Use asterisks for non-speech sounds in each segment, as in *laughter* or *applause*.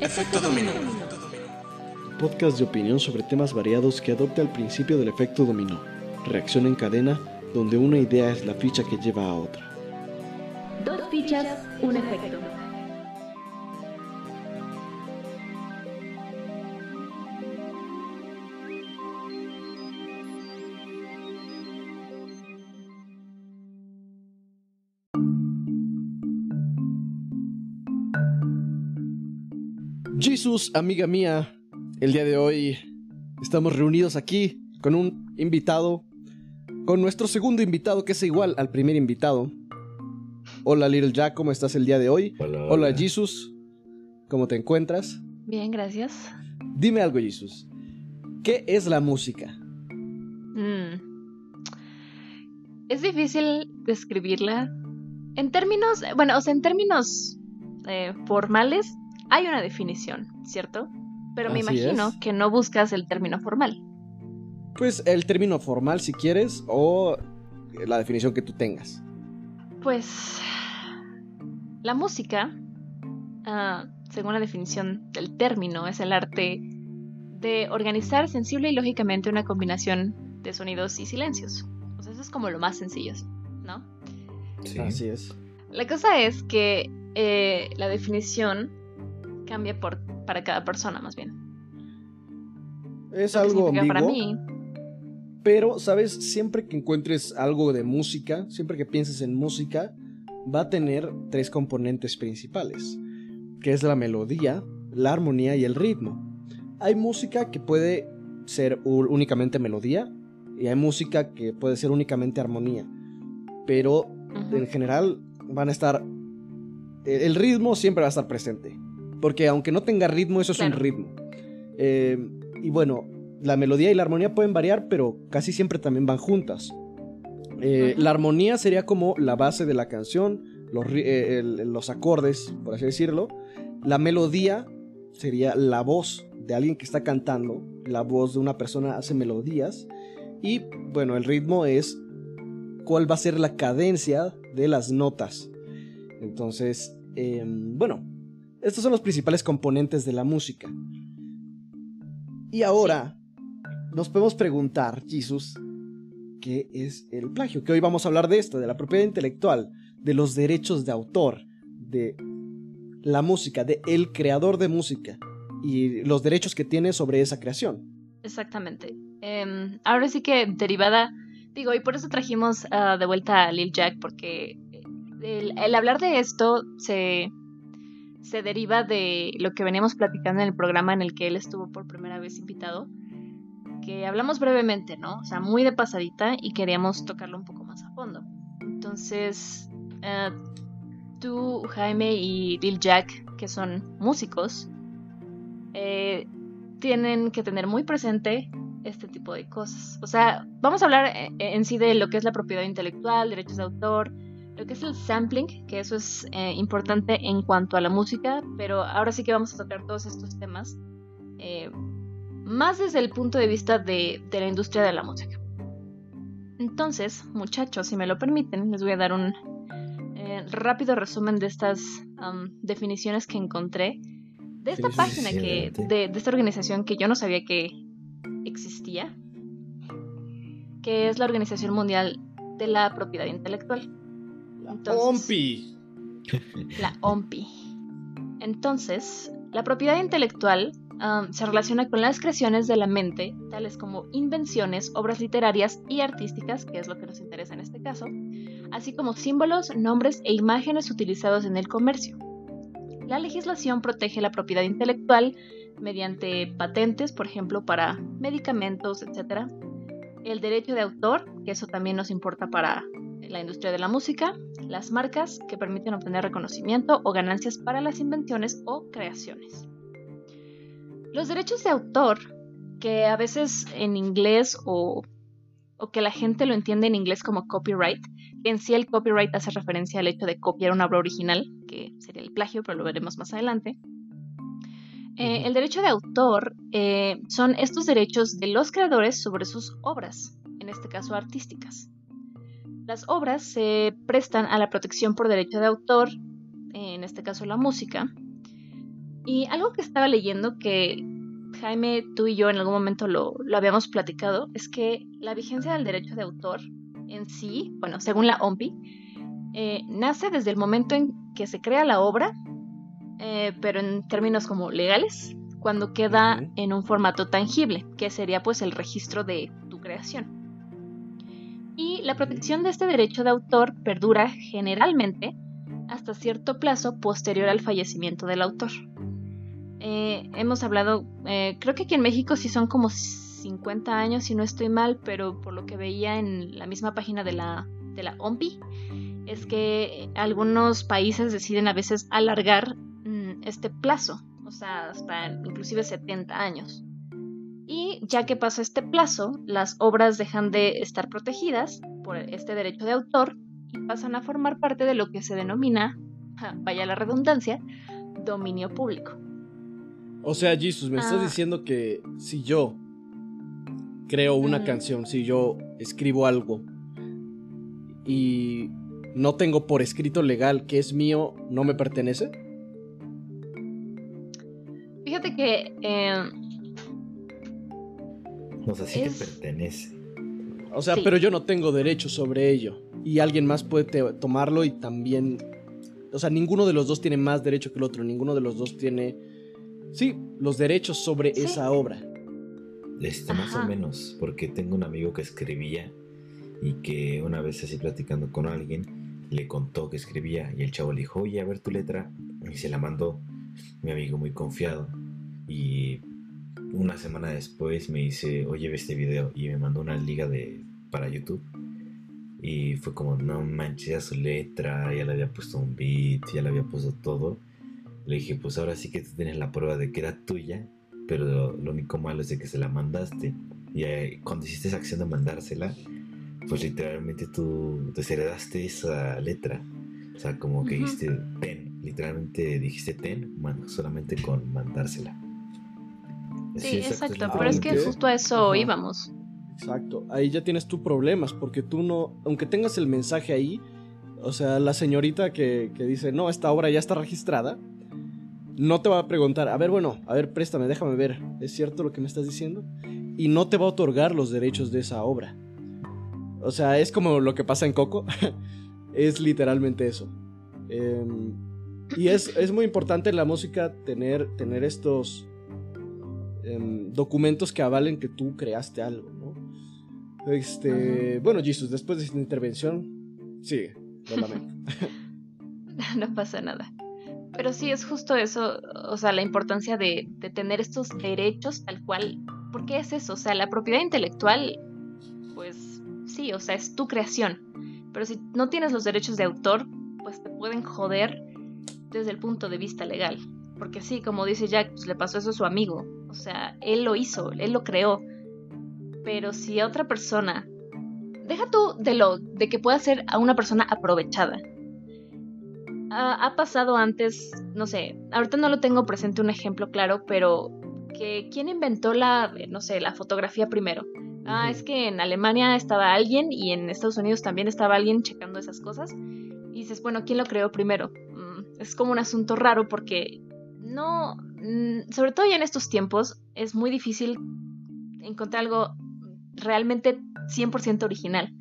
Efecto dominó. Podcast de opinión sobre temas variados que adopta el principio del efecto dominó. Reacción en cadena, donde una idea es la ficha que lleva a otra. Dos fichas, un efecto. Jesus, amiga mía, el día de hoy estamos reunidos aquí con un invitado, con nuestro segundo invitado que es igual al primer invitado. Hola Little Jack, ¿cómo estás el día de hoy? Hola, Hola hola. Jesus, ¿cómo te encuentras? Bien, gracias. Dime algo Jesus, ¿qué es la música? Mm. Es difícil describirla. En términos, bueno, o sea, en términos eh, formales, hay una definición, ¿cierto? Pero me Así imagino es. que no buscas el término formal. Pues el término formal si quieres o la definición que tú tengas. Pues la música, ah, según la definición del término, es el arte de organizar sensible y lógicamente una combinación de sonidos y silencios. O sea, eso es como lo más sencillo, ¿no? Sí. Así es. La cosa es que eh, la definición cambia por, para cada persona, más bien. Es Lo algo significa para ambiguo. mí. Pero, ¿sabes? Siempre que encuentres algo de música, siempre que pienses en música, va a tener tres componentes principales, que es la melodía, la armonía y el ritmo. Hay música que puede ser únicamente melodía y hay música que puede ser únicamente armonía. Pero en general van a estar... El ritmo siempre va a estar presente. Porque aunque no tenga ritmo, eso es un ritmo. Eh, y bueno, la melodía y la armonía pueden variar, pero casi siempre también van juntas. Eh. La armonía sería como la base de la canción, los, eh, el- los acordes, por así decirlo. La melodía sería la voz de alguien que está cantando. La voz de una persona hace melodías. Y bueno, el ritmo es cuál va a ser la cadencia de las notas. Entonces, eh, bueno, estos son los principales componentes de la música. Y ahora nos podemos preguntar, Jesus, ¿qué es el plagio? Que hoy vamos a hablar de esto, de la propiedad intelectual, de los derechos de autor, de la música, de el creador de música y los derechos que tiene sobre esa creación. Exactamente. Em, ahora sí que derivada, digo, y por eso trajimos ah, de vuelta a Lil Jack, porque el hablar de esto se, se deriva de lo que veníamos platicando en el programa en el que él estuvo por primera vez invitado, que hablamos brevemente, ¿no? O sea, muy de pasadita y queríamos tocarlo un poco más a fondo. Entonces, ah, tú, Jaime y Lil Jack, que son músicos, eh, tienen que tener muy presente este tipo de cosas. O sea, vamos a hablar eh, en sí de lo que es la propiedad intelectual, derechos de autor, lo que es el sampling, que eso es eh, importante en cuanto a la música, pero ahora sí que vamos a tocar todos estos temas eh, más desde el punto de vista de, de la industria de la música. Entonces, muchachos, si me lo permiten, les voy a dar un eh, rápido resumen de estas am, definiciones que encontré de esta página que de, de esta organización que yo no sabía que existía, que es la Organización Mundial de la Propiedad Intelectual, Entonces- ¡Ompi! la OMPI. Entonces, la propiedad intelectual am, se relaciona con las creaciones de la mente, tales como invenciones, obras literarias y artísticas, que es lo que nos interesa en este caso, así como símbolos, nombres e imágenes utilizados en el comercio. La legislación protege la propiedad intelectual mediante patentes, por ejemplo, para medicamentos, etc. El derecho de autor, que eso también nos importa para la industria de la música, las marcas que permiten obtener reconocimiento o ganancias para las invenciones o creaciones. Los derechos de autor, que a veces en inglés o, o que la gente lo entiende en inglés como copyright, que en sí el copyright hace referencia al hecho de copiar una obra original, que sería el plagio, pero lo veremos más adelante. Eh, el derecho de autor eh, son estos derechos de los creadores sobre sus obras, en este caso artísticas. Las obras se prestan a la protección por derecho de autor, en este caso la música, Y algo que estaba leyendo que Jaime, tú y yo en algún momento lo, habíamos platicado, es que la vigencia del derecho de autor en sí, bueno, según la OMPI, eh, nace desde el momento en que se crea la obra, eh, pero en términos como legales, cuando queda en un formato tangible, que sería pues el registro de tu creación. Y la protección de este derecho de autor perdura generalmente hasta cierto plazo posterior al fallecimiento del autor. Eh, hemos hablado, eh, creo que aquí en México sí son como 50 años, si no estoy mal, pero por lo que veía en la misma página de la, de la OMPI, es que algunos países deciden a veces alargar mm, este plazo, o sea, hasta inclusive 70 años. Y ya que pasa este plazo, las obras dejan de estar protegidas por este derecho de autor y pasan a formar parte de lo que se denomina, vaya la redundancia, dominio público. O sea, Jesus, me estás ah. diciendo que si yo creo una canción, si yo escribo algo y no tengo por escrito legal que es mío, ¿no me pertenece? Fíjate que... Eh, o sea, sí pertenece. O sea, pero yo no tengo derecho sobre ello. Y alguien más puede tomarlo y también... O sea, ninguno de los dos tiene más derecho que el otro. Ninguno de los dos tiene Sí, los derechos sobre esa obra. Este, más o menos, porque tengo un amigo que escribía y que una vez así platicando con alguien le contó que escribía y el chavo le dijo, oye, a ver tu letra y se la mandó mi amigo muy confiado y una semana después me dice, oye, ve este video y me mandó una liga de para YouTube y fue como, no manches, su letra, ya le había puesto un beat, ya le había puesto todo le dije, pues ahora sí que tú tienes la prueba de que era tuya, pero lo único malo es de que se la mandaste. Y cuando hiciste esa acción de mandársela, pues literalmente tú desheredaste esa letra. O sea, como que dijiste ten, literalmente dijiste ten, solamente con mandársela. Sí, exacto, pero es que justo a eso íbamos. Exacto, ahí ya tienes tus problemas, porque tú no, aunque tengas el mensaje ahí, o sea, la señorita que, que dice, no, esta obra ya está registrada, no te va a preguntar, a ver, bueno, a ver, préstame, déjame ver, ¿es cierto lo que me estás diciendo? Y no te va a otorgar los derechos de esa obra. O sea, es como lo que pasa en Coco. *laughs* es literalmente eso. Em, y es, muy importante en la música tener, tener estos documentos que avalen que tú creaste algo, ¿no? Este, bueno, Jesus, después de esta intervención, sigue, lo *laughs* lamento. no pasa nada. Pero sí, es justo eso, o sea, la importancia de, tener estos derechos tal cual. Porque es eso, o sea, la propiedad intelectual, pues sí, o sea, es tu creación. Pero si no tienes los derechos de autor, pues te pueden joder desde el punto de vista legal. Porque sí, como dice Jack, pues le pasó eso a su amigo. O sea, él lo hizo, él lo creó. Pero si a otra persona, deja tú de lo de que pueda ser a una persona aprovechada ha, pasado antes, no sé, ahorita no lo tengo presente un ejemplo claro, pero que quién inventó la, no sé, la fotografía primero. Ah, es que en Alemania estaba alguien y en Estados Unidos también estaba alguien checando esas cosas. Y dices, bueno, ¿quién lo creó primero? Mm, es como un asunto raro porque no, mm, sobre todo ya en estos tiempos, es muy difícil encontrar algo realmente 100% original.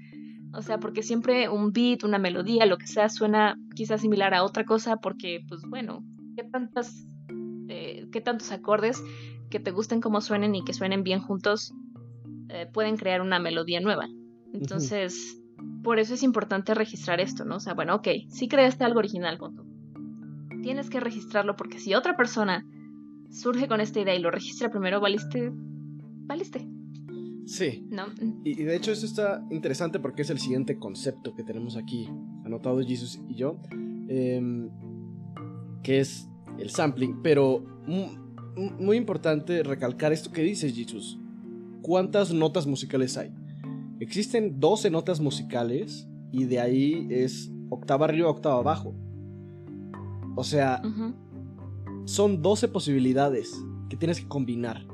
O sea, porque siempre un beat, una melodía, lo que sea, suena quizás similar a otra cosa, porque, pues bueno, ¿qué, tantas, eh, qué tantos acordes que te gusten como suenen y que suenen bien juntos eh, pueden crear una melodía nueva? Entonces, por eso es importante registrar esto, ¿no? O sea, bueno, ok, si creaste algo original, con Tienes que registrarlo porque si otra persona surge con esta idea y lo registra primero, valiste, valiste. Sí. Y, de hecho esto está interesante porque es el siguiente concepto que tenemos aquí anotado Jesus y yo, em, que es el sampling, pero muy, importante recalcar esto que dices Jesus. ¿Cuántas notas musicales hay? Existen 12 notas musicales y de ahí es octava arriba, octava abajo. O sea, son 12 posibilidades que tienes que combinar.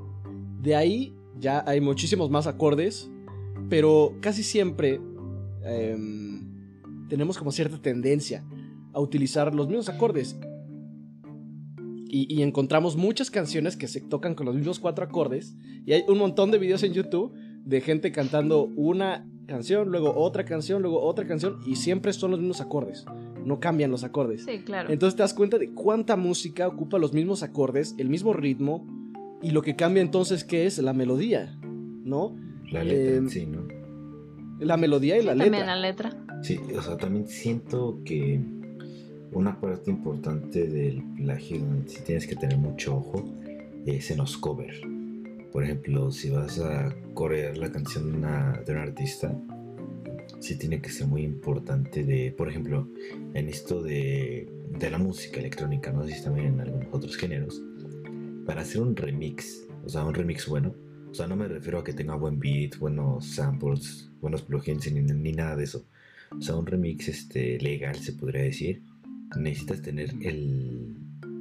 De ahí ya hay muchísimos más acordes, pero casi siempre em, tenemos como cierta tendencia a utilizar los mismos acordes. y, encontramos muchas canciones que se tocan con los mismos cuatro acordes. Y hay un montón de videos en YouTube de gente cantando una canción, luego otra canción, luego otra canción. Y siempre son los mismos acordes. No cambian los acordes. Sí, claro. Entonces te das cuenta de cuánta música ocupa los mismos acordes, el mismo ritmo. Y lo que cambia entonces, ¿qué es? La melodía, ¿no? La letra, em, sí, ¿no? La melodía y la letra. También la letra. Sí, o sea, también siento que una parte importante del plagio, si tienes que tener mucho ojo, es en los covers. Por ejemplo, si vas a correr la canción de, una, de un artista, sí tiene que ser muy importante de, por ejemplo, en esto de, de la música electrónica, no sé si también en algunos otros géneros, para hacer un remix, o sea, un remix bueno, o sea, no me refiero a que tenga buen beat, buenos samples, buenos plugins, ni, ni nada de eso. O sea, un remix este, legal, se podría decir necesitas tener el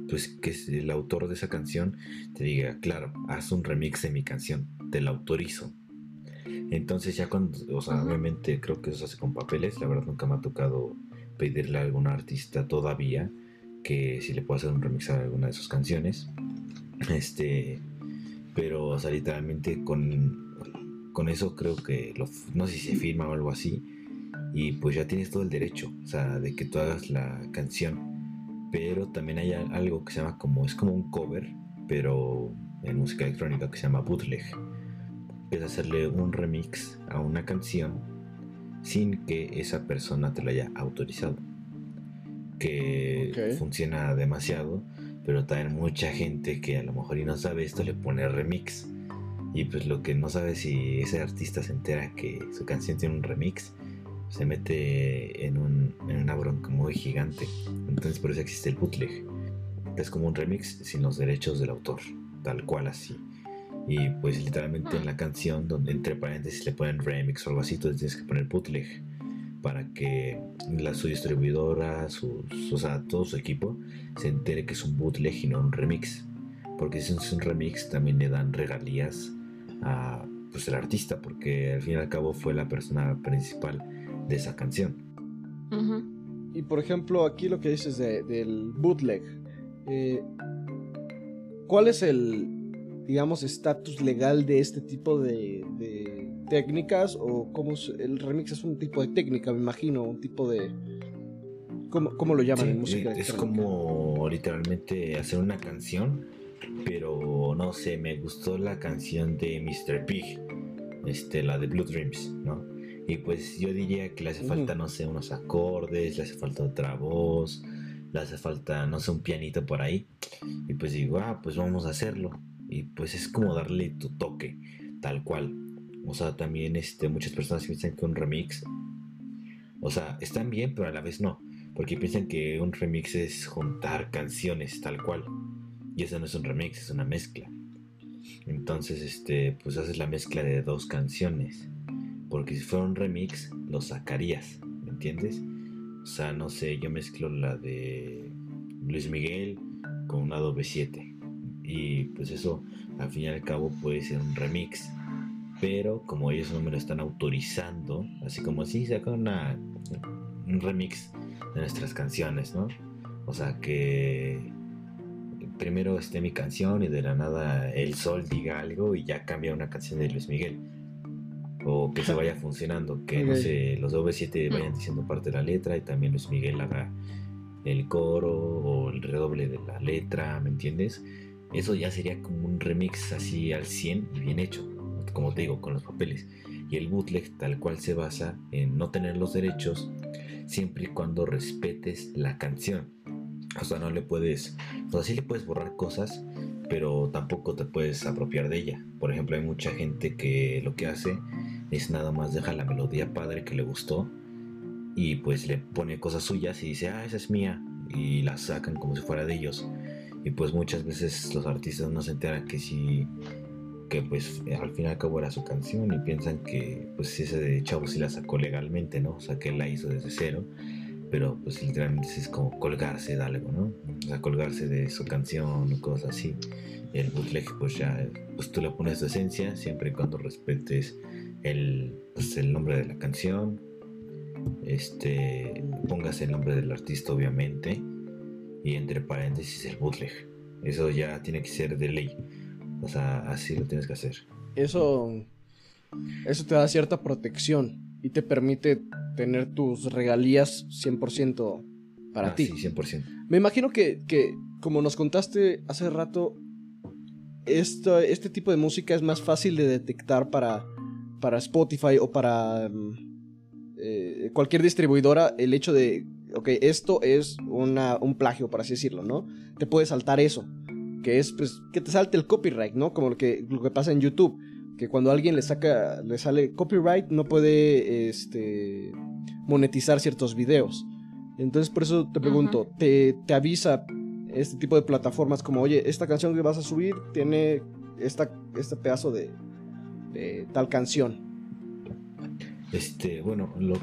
pues que el autor de esa canción te diga, claro, haz un remix de mi canción, te la autorizo. Entonces ya cuando, o sea, obviamente creo que eso se hace con papeles, la verdad nunca me ha tocado pedirle a algún artista todavía que si le puedo hacer un remix a alguna de sus canciones. Este, pero o sea, literalmente con, con eso creo que, no sé si se firma o algo así, y pues ya tienes todo el derecho, o sea, de que tú hagas la canción. Pero también hay algo que se llama como, es como un cover, pero en música electrónica que se llama bootleg. Es hacerle un remix a una canción sin que esa persona te la haya autorizado. Que funciona demasiado, pero también mucha gente que a lo mejor y no sabe esto le pone remix. Y pues lo que no sabe si ese artista se entera que su canción tiene un remix, se mete en, un, en una bronca muy gigante. Entonces por eso existe el bootleg. Es como un remix sin los derechos del autor, tal cual así. Y pues literalmente en la canción, donde entre paréntesis le ponen remix o algo así, entonces tienes que poner bootleg para que la, su distribuidora, su, o sea, todo su equipo se entere que es un bootleg y no un remix. Porque si es un remix también le dan regalías a pues, el artista, porque al fin y al cabo fue la persona principal de esa canción. Y por ejemplo, aquí lo que dices del bootleg. Eh, ¿Cuál es el, digamos, estatus legal de este tipo de, técnicas? ¿O cómo el remix es un tipo de técnica, me imagino? Un tipo de... ¿Cómo, lo llaman en música? Es como literalmente hacer una canción, pero no sé, me gustó la canción de Mr. Pig, este, la de Blue Dreams, ¿no? Y pues yo diría que le hace falta, no sé, unos acordes, le hace falta otra voz, le hace falta, no sé, un pianito por ahí. Y pues digo, ah, pues vamos a hacerlo. Y pues es como darle tu toque, tal cual. O sea, también este, muchas personas piensan que un remix, o sea, están bien, pero a la vez no. Porque piensan que un remix es juntar canciones tal cual. Y eso no es un remix, es una mezcla. Entonces, este, pues haces la mezcla de dos canciones. Porque si fuera un remix, lo sacarías, ¿me entiendes? O sea, no sé, yo mezclo la de Luis Miguel con una Adobe 7. Y pues eso, al fin y al cabo, puede ser un remix. Pero como ellos no me lo están autorizando, así como si sacan una, un remix de nuestras canciones, ¿no? O sea, que primero esté mi canción y de la nada el sol diga algo y ya cambia una canción de Luis Miguel o que se vaya funcionando, que no sé, los V7 vayan diciendo parte de la letra y también Luis Miguel haga el coro o el redoble de la letra, ¿me entiendes? Eso ya sería como un remix así al 100 y bien hecho, como te digo, con los papeles. Y el bootleg tal cual se basa en no tener los derechos siempre y cuando respetes la canción. O sea, no le puedes, o sea, sí le puedes borrar cosas, pero tampoco te puedes apropiar de ella. Por ejemplo, hay mucha gente que lo que hace es nada más deja la melodía padre que le gustó y pues le pone cosas suyas y dice, ah, esa es mía y la sacan como si fuera de ellos. Y pues muchas veces los artistas no se enteran que sí, que pues al fin y al cabo era su canción y piensan que pues ese de chavo sí la sacó legalmente, ¿no? O sea, que él la hizo desde cero, pero pues literalmente es como colgarse de algo, ¿no? O sea, colgarse de su canción cosas así. El bootleg pues ya, pues tú le pones tu esencia siempre y cuando respetes el, pues, el nombre de la canción, este, pongas el nombre del artista obviamente y entre paréntesis el bootleg. Eso ya tiene que ser de ley. O sea, así lo tienes que hacer. Eso, eso te da cierta protección y te permite tener tus regalías 100% para Ah, ti. Sí, 100%. Me imagino que, que, como nos contaste hace rato, esto- este tipo de música es más fácil de detectar para, para Spotify o para mm, eh, cualquier distribuidora. El hecho de, ok, esto es una, un plagio, por así decirlo, ¿no? Te puede saltar eso. Que es, pues, que te salte el copyright, ¿no? Como lo que, lo que pasa en YouTube. Que cuando alguien le saca, le sale copyright, no puede, este, monetizar ciertos videos. Entonces, por eso te pregunto, te, te avisa este tipo de plataformas como, oye, esta canción que vas a subir tiene esta, este pedazo de, de tal canción. Este, bueno, lo,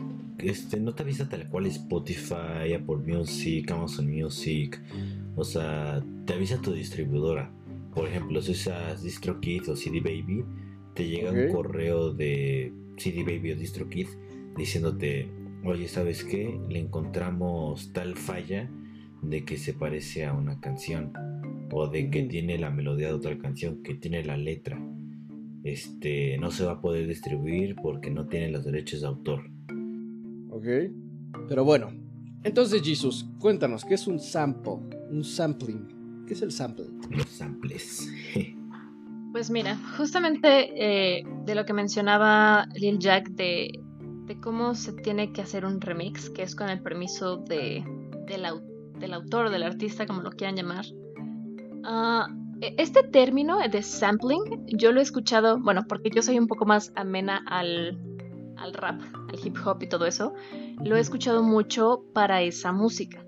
este, no te avisa tal cual Spotify, Apple Music, Amazon Music. O sea, te avisa tu distribuidora. Por ejemplo, si usas DistroKid o CD Baby, te llega un correo de CD Baby o DistroKid diciéndote, oye, ¿sabes qué? Le encontramos tal falla de que se parece a una canción. O de que tiene la melodía de otra canción, que tiene la letra. Este, no se va a poder distribuir porque no tiene los derechos de autor. ¿Ok? Pero bueno, entonces Jesus, cuéntanos, ¿qué es un sample? Un sampling. ¿Qué es el sampling? Los samples. Pues mira, justamente eh, de lo que mencionaba Lil Jack de, de cómo se tiene que hacer un remix, que es con el permiso de, del, au- del autor, del artista, como lo quieran llamar. Ah, e- este término de sampling, yo lo he escuchado, bueno, porque yo soy un poco más amena al, al rap, al hip hop y todo eso, lo he escuchado mucho para esa música.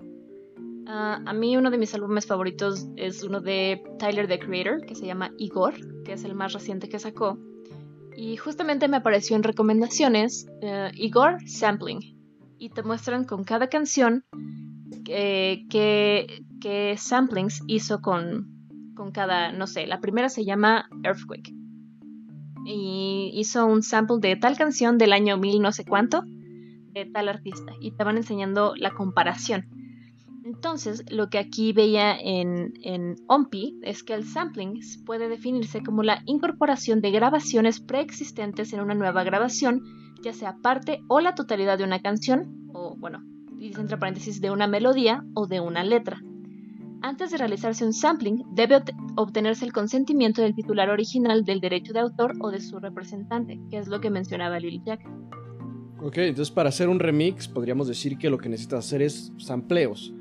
Ah, a mí uno de mis álbumes favoritos es uno de Tyler the Creator, que se llama Igor, que es el más reciente que sacó. Y justamente me apareció en recomendaciones eh, Igor Sampling. Y te muestran con cada canción eh, que, que samplings hizo con, con cada, no sé, la primera se llama Earthquake. Y hizo un sample de tal canción del año mil no sé cuánto, de tal artista. Y te van enseñando la comparación. Entonces, lo que aquí veía en, en OMPI es que el sampling puede definirse como la incorporación de grabaciones preexistentes en una nueva grabación, ya sea parte o la totalidad de una canción, o bueno, dice entre paréntesis de una melodía o de una letra. Antes de realizarse un sampling, debe obte- obtenerse el consentimiento del titular original del derecho de autor o de su representante, que es lo que mencionaba Lil Jack. Ok, entonces para hacer un remix podríamos decir que lo que necesitas hacer es sampleos.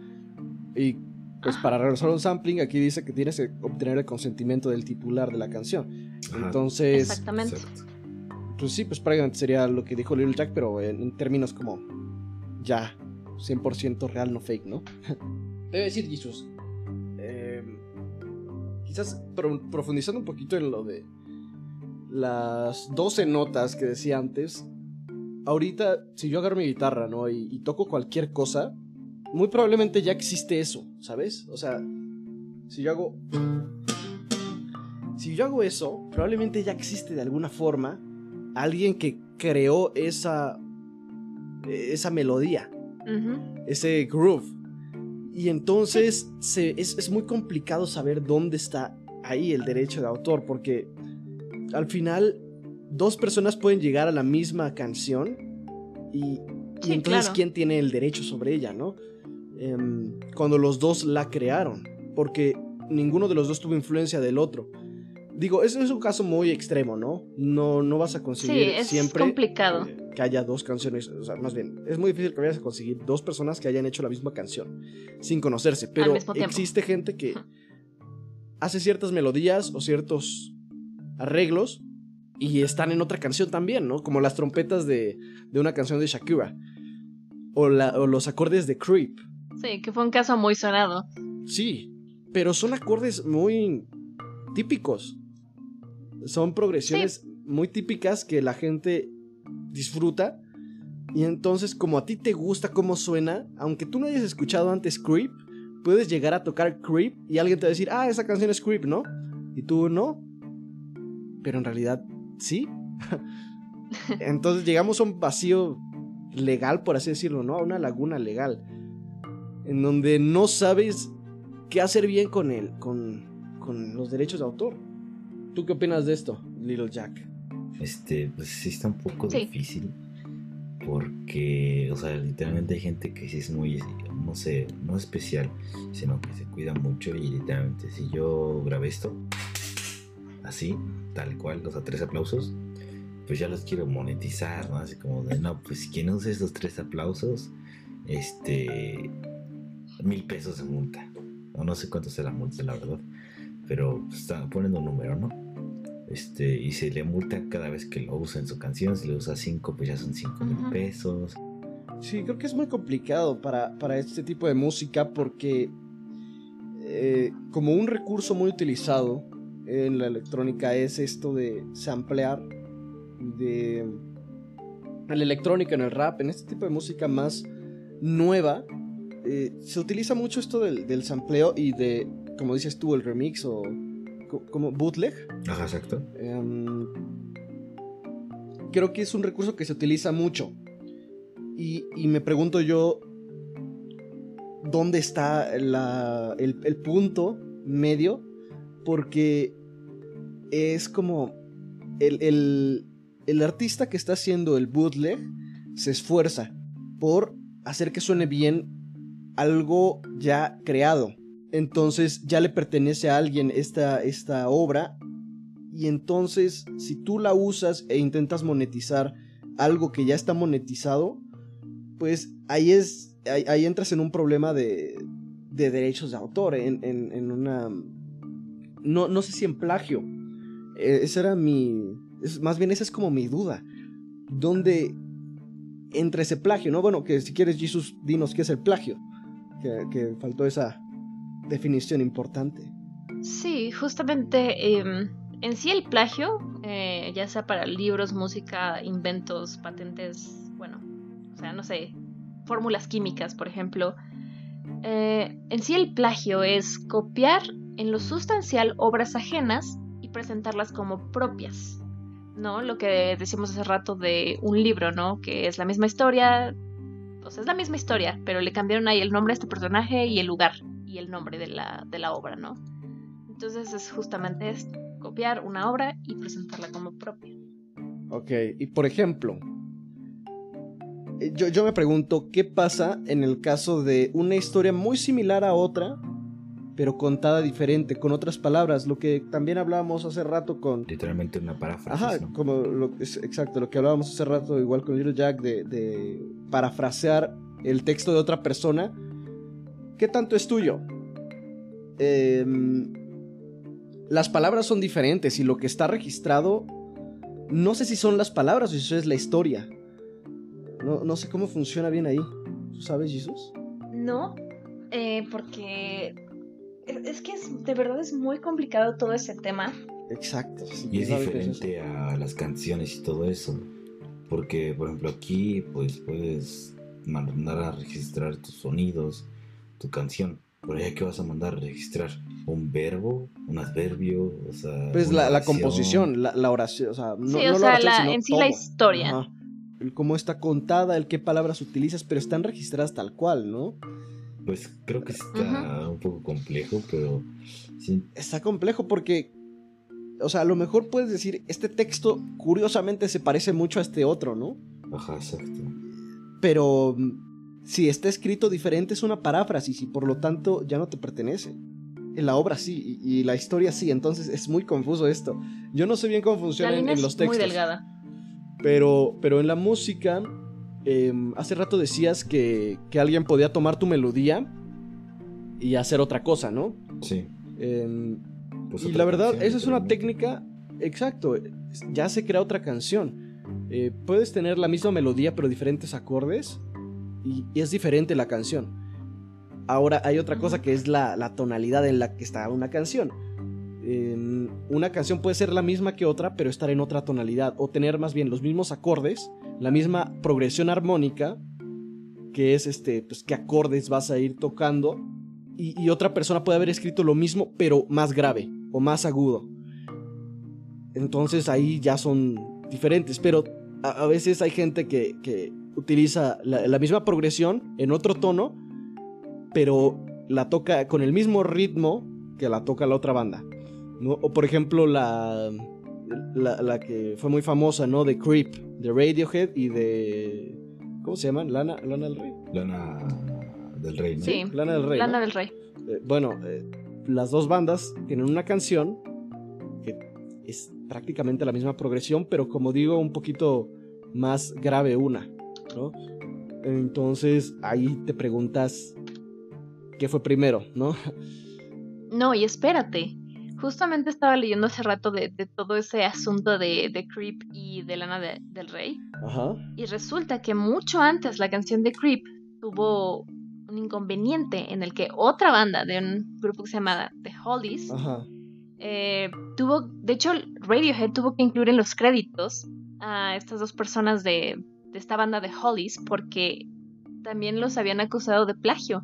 Y pues Ajá. para realizar un sampling aquí dice que tienes que obtener el consentimiento del titular de la canción. Ajá, Entonces, Exactamente. exacto. pues sí, pues prácticamente sería lo que dijo Little Jack, pero en, en términos como ya 100% real, no fake, ¿no? Debe decir Jesus. Quizás pro- profundizando un poquito en lo de las 12 notas que decía antes. Ahorita, si yo agarro mi guitarra, ¿no? Y, y toco cualquier cosa, muy probablemente ya existe eso, ¿sabes? O sea, si yo hago... Si yo hago eso, probablemente ya existe de alguna forma alguien que creó esa, esa melodía, ese groove. Y entonces se- es, es muy complicado saber dónde está ahí el derecho de autor, porque al final dos personas pueden llegar a la misma canción y, y Sí, entonces claro. quién tiene el derecho sobre ella, ¿no? Em, cuando los dos la crearon, porque ninguno de los dos tuvo influencia del otro. Digo, eso es un caso muy extremo, ¿no? No, no vas a conseguir Sí, es siempre complicado. eh, que haya dos canciones, o sea, más bien, es muy difícil que vayas a conseguir dos personas que hayan hecho la misma canción sin conocerse, pero existe gente que hace ciertas melodías o ciertos arreglos y están en otra canción también, ¿no? Como las trompetas de, de una canción de Shakira o, la- o los acordes de Creep. Sí, que fue un caso muy sonado. Sí, pero son acordes muy típicos. Son progresiones muy típicas que la gente disfruta. Y entonces, como a ti te gusta cómo suena, aunque tú no hayas escuchado antes Creep, puedes llegar a tocar Creep y alguien te va a decir, ah, esa canción es Creep, ¿no? Y tú no. Pero en realidad, sí. *laughs* entonces llegamos a un vacío legal, por así decirlo, ¿no? A una laguna legal. En donde no sabes qué hacer bien con él, con, con los derechos de autor. ¿Tú qué opinas de esto, Little Jack? Este, pues sí está un poco difícil. Porque, o sea, literalmente hay gente que sí es muy, no sé, no especial, sino que se cuida mucho y literalmente si yo grabé esto, así, tal cual, o sea, tres aplausos, pues ya los quiero monetizar, ¿no? Así como de, no, pues quien use esos tres aplausos, este, mil pesos de multa. O no sé cuánto será la multa, la verdad. Pero está poniendo un número, ¿no? Este, y se le multa cada vez que lo usa en su canción. Si le usa cinco, pues ya son cinco mil pesos. Sí, creo que es muy complicado para, para este tipo de música porque eh, como un recurso muy utilizado en la electrónica es esto de samplear de en la electrónica, en el rap, en este tipo de música más nueva, eh, se utiliza mucho esto del, del, sampleo y de, como dices tú, el remix o como bootleg. Ajá, exacto. Em, creo que es un recurso que se utiliza mucho. Y, y me pregunto yo, ¿dónde está la, el, el punto medio? Porque es como el, el, el artista que está haciendo el bootleg se esfuerza por hacer que suene bien algo ya creado. Entonces ya le pertenece a alguien esta, esta obra. Y entonces si tú la usas e intentas monetizar algo que ya está monetizado, pues ahí es. Ahí, entras en un problema de, de derechos de autor. En, en, una. No, no sé si en plagio. E, esa era mi. más bien esa es como mi duda. ¿Dónde entra ese plagio? ¿No? Bueno, que si quieres, Jesus, dinos qué es el plagio. Que, faltó esa definición importante. Sí, justamente em, en sí el plagio, eh, ya sea para libros, música, inventos, patentes, bueno, o sea, no sé, fórmulas químicas, por ejemplo. Eh, en sí el plagio es copiar en lo sustancial obras ajenas y presentarlas como propias. ¿No? Lo que decíamos hace rato de un libro, ¿no? Que es la misma historia, o sea, es la misma historia, pero le cambiaron ahí el nombre a este personaje y el lugar y el nombre de la, de la obra, ¿no? Entonces es justamente esto, copiar una obra y presentarla como propia. Ok, y por ejemplo, eh, yo, yo me pregunto, ¿qué pasa en el caso de una historia muy similar a otra, pero contada diferente, con otras palabras, lo que también hablábamos hace rato con... Literalmente una paráfrasis. Ajá, como lo, exacto, lo que hablábamos hace rato igual con Little Jack de, de parafrasear el texto de otra persona. ¿Qué tanto es tuyo? Em, las palabras son diferentes y lo que está registrado, no sé si son las palabras o si eso es la historia. No, no sé cómo funciona bien ahí. ¿Tú sabes, Jesús? No, eh, porque es que es, de verdad es muy complicado todo ese tema. Exacto. y es diferente a las canciones y todo eso. Porque, por ejemplo, aquí pues puedes mandar a registrar tus sonidos, tu canción. Por allá que vas a mandar a registrar un verbo, un adverbio, o sea. Pues la, composición, la, oración, o sea, no, sí, o sea, en sí la historia. Cómo está contada, el qué palabras utilizas, pero están registradas tal cual, ¿no? Pues creo que está un poco complejo, pero sí. Está complejo porque, o sea, a lo mejor puedes decir, este texto curiosamente se parece mucho a este otro, ¿no? Ajá, exacto. Pero si está escrito diferente es una paráfrasis y por lo tanto ya no te pertenece. En la obra sí y, la historia sí, entonces es muy confuso esto. Yo no sé bien cómo funciona en, los textos. Muy delgada. Pero, pero en la música Em, hace rato decías que, alguien podía tomar tu melodía y hacer otra cosa, ¿no? Sí. Em, pues y la verdad, esa es una técnica, exacto, ya se crea otra canción. Eh, puedes tener la misma melodía pero diferentes acordes y, es diferente la canción. Ahora hay otra cosa que es la, tonalidad en la que está una canción. una canción puede ser la misma que otra pero estar en otra tonalidad o tener más bien los mismos acordes la misma progresión armónica, que es este, pues qué acordes vas a ir tocando, y, otra persona puede haber escrito lo mismo, pero más grave o más agudo. Entonces ahí ya son diferentes, pero a, veces hay gente que, utiliza la, misma progresión en otro tono, pero la toca con el mismo ritmo que la toca la otra banda. ¿no? O por ejemplo la, la, que fue muy famosa, ¿no? De Creep, de Radiohead y de... ¿Cómo se llaman? Lana, Lana del Rey. Lana del Rey, ¿no? Sí, Lana del Rey. Lana del Rey. Eh, bueno, eh, las dos bandas tienen una canción que es prácticamente la misma progresión, pero como digo, un poquito más grave una, ¿no? Entonces ahí te preguntas qué fue primero, ¿no? No, y espérate. Justamente estaba leyendo hace rato de, todo ese asunto de, de, Creep y de Lana del Rey. Ajá. Y resulta que mucho antes la canción de Creep tuvo un inconveniente en el que otra banda de un grupo que se llama The Hollies. Eh, tuvo, de hecho, Radiohead tuvo que incluir en los créditos a estas dos personas de, de esta banda de Hollies porque también los habían acusado de plagio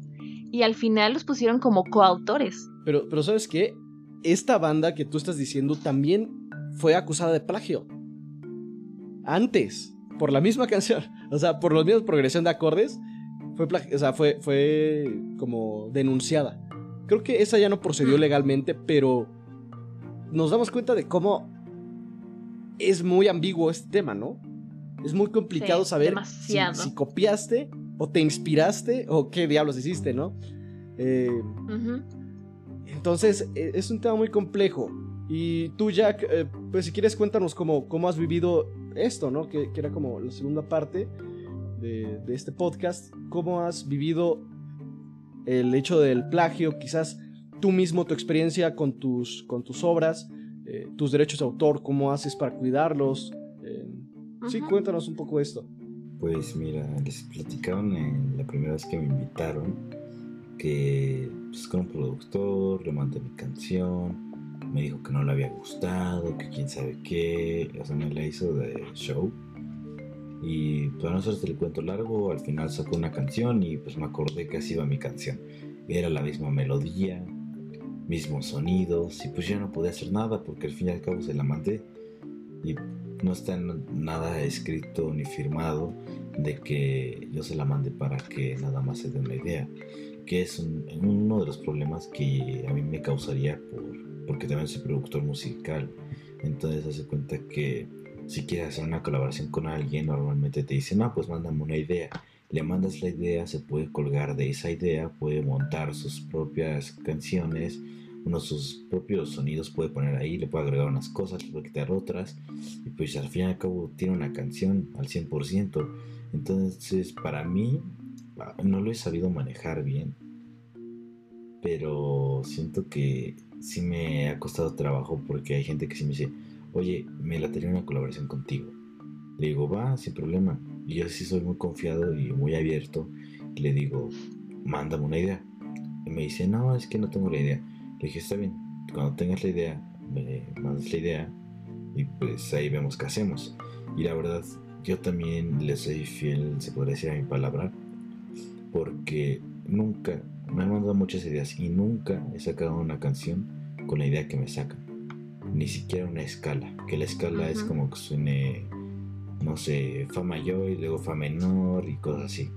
y al final los pusieron como coautores. Pero, pero ¿sabes qué? Esta banda que tú estás diciendo también fue acusada de plagio. Antes, por la misma *laughs* canción. O sea, por la misma progresión de acordes. Fue, o sea, fue, fue como denunciada. Creo que esa ya no procedió mm. legalmente, pero nos damos cuenta de cómo es muy ambiguo este tema, ¿no? Es muy complicado saber si, copiaste o te inspiraste o qué diablos hiciste, ¿no? Eh, entonces, e, es un tema muy complejo. Y tú, Jack, eh, pues si quieres cuéntanos cómo, cómo has vivido esto, ¿no? Que, era como la segunda parte de, de, este podcast. ¿Cómo has vivido el hecho del plagio? Quizás tú mismo, tu experiencia con tus, con tus obras, eh, tus derechos de autor, cómo haces para cuidarlos. Eh, sí, cuéntanos un poco esto. Pues mira, les platicaron en la primera vez que me invitaron que pues, con un productor le mandé mi canción, me dijo que no le había gustado, que quién sabe qué, o sea, me la hizo de show. Y para no hacerte el cuento largo, al final sacó una canción y pues me acordé que así iba mi canción. Era la misma melodía, mismos sonidos y pues ya no podía hacer nada porque al fin y al cabo se la mandé y no está nada escrito ni firmado de que yo se la mande para que nada más se dé una idea que es uno de los problemas que a mí me causaría por, porque también soy productor musical. Entonces hace cuenta que si quieres hacer una colaboración con alguien normalmente te dicen no pues mándame una idea le mandas la idea, se puede colgar de esa idea, puede montar sus propias canciones, uno sus propios sonidos puede poner ahí, le puede agregar unas cosas, le puede quitar otras, y pues al fin y al cabo tiene una canción al 100%. Entonces, para mí, ah, no lo he sabido manejar bien, pero siento que sí me ha costado trabajo porque hay gente que sí me dice, oye, me la tenía una colaboración contigo. Le digo, va, sin problema. Y yo sí soy muy confiado y muy abierto. Le digo, mándame una idea. Y me dice, no, es que no tengo la idea. Le dije, está bien, cuando tengas la idea, me mandas la idea y pues ahí vemos qué hacemos. Y la verdad, yo también le soy fiel, se podría decir a mi palabra, porque nunca, me han mandado muchas ideas y nunca he sacado una canción con la idea que me sacan. Ni siquiera una escala, que la escala es como que suene, no sé, fa mayor y luego fa menor y cosas así.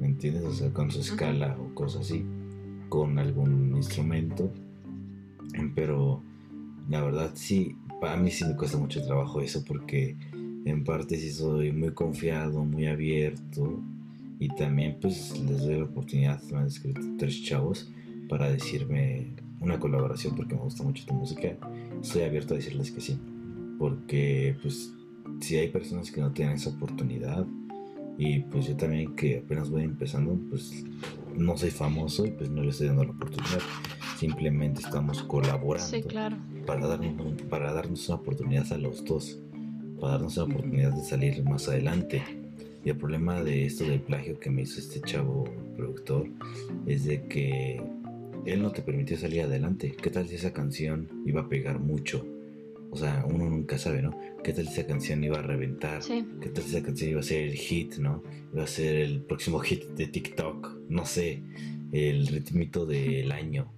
¿Me entiendes? O sea, con su escala o cosas así, con algún instrumento pero la verdad sí, para mí sí me cuesta mucho trabajo eso porque en parte sí soy muy confiado, muy abierto. Y también pues les doy la oportunidad, me han escrito tres chavos para decirme una colaboración porque me gusta mucho tu música, estoy abierto a decirles que sí, porque pues si hay personas que no tienen esa oportunidad. Y pues yo también que apenas voy empezando pues no soy famoso y pues no le estoy dando la oportunidad simplemente estamos colaborando para, darnos, para darnos una oportunidad a los dos, para darnos una oportunidad de salir más adelante. Y el problema de esto del plagio que me hizo este chavo productor es de que él no te permitió salir adelante. ¿Qué tal si esa canción iba a pegar mucho? O sea, uno nunca sabe, ¿no? ¿Qué tal si esa canción iba a reventar? ¿Qué tal si esa canción iba a ser el hit, ¿no? Iba a ser el próximo hit de TikTok, no sé, el ritmito del *laughs* año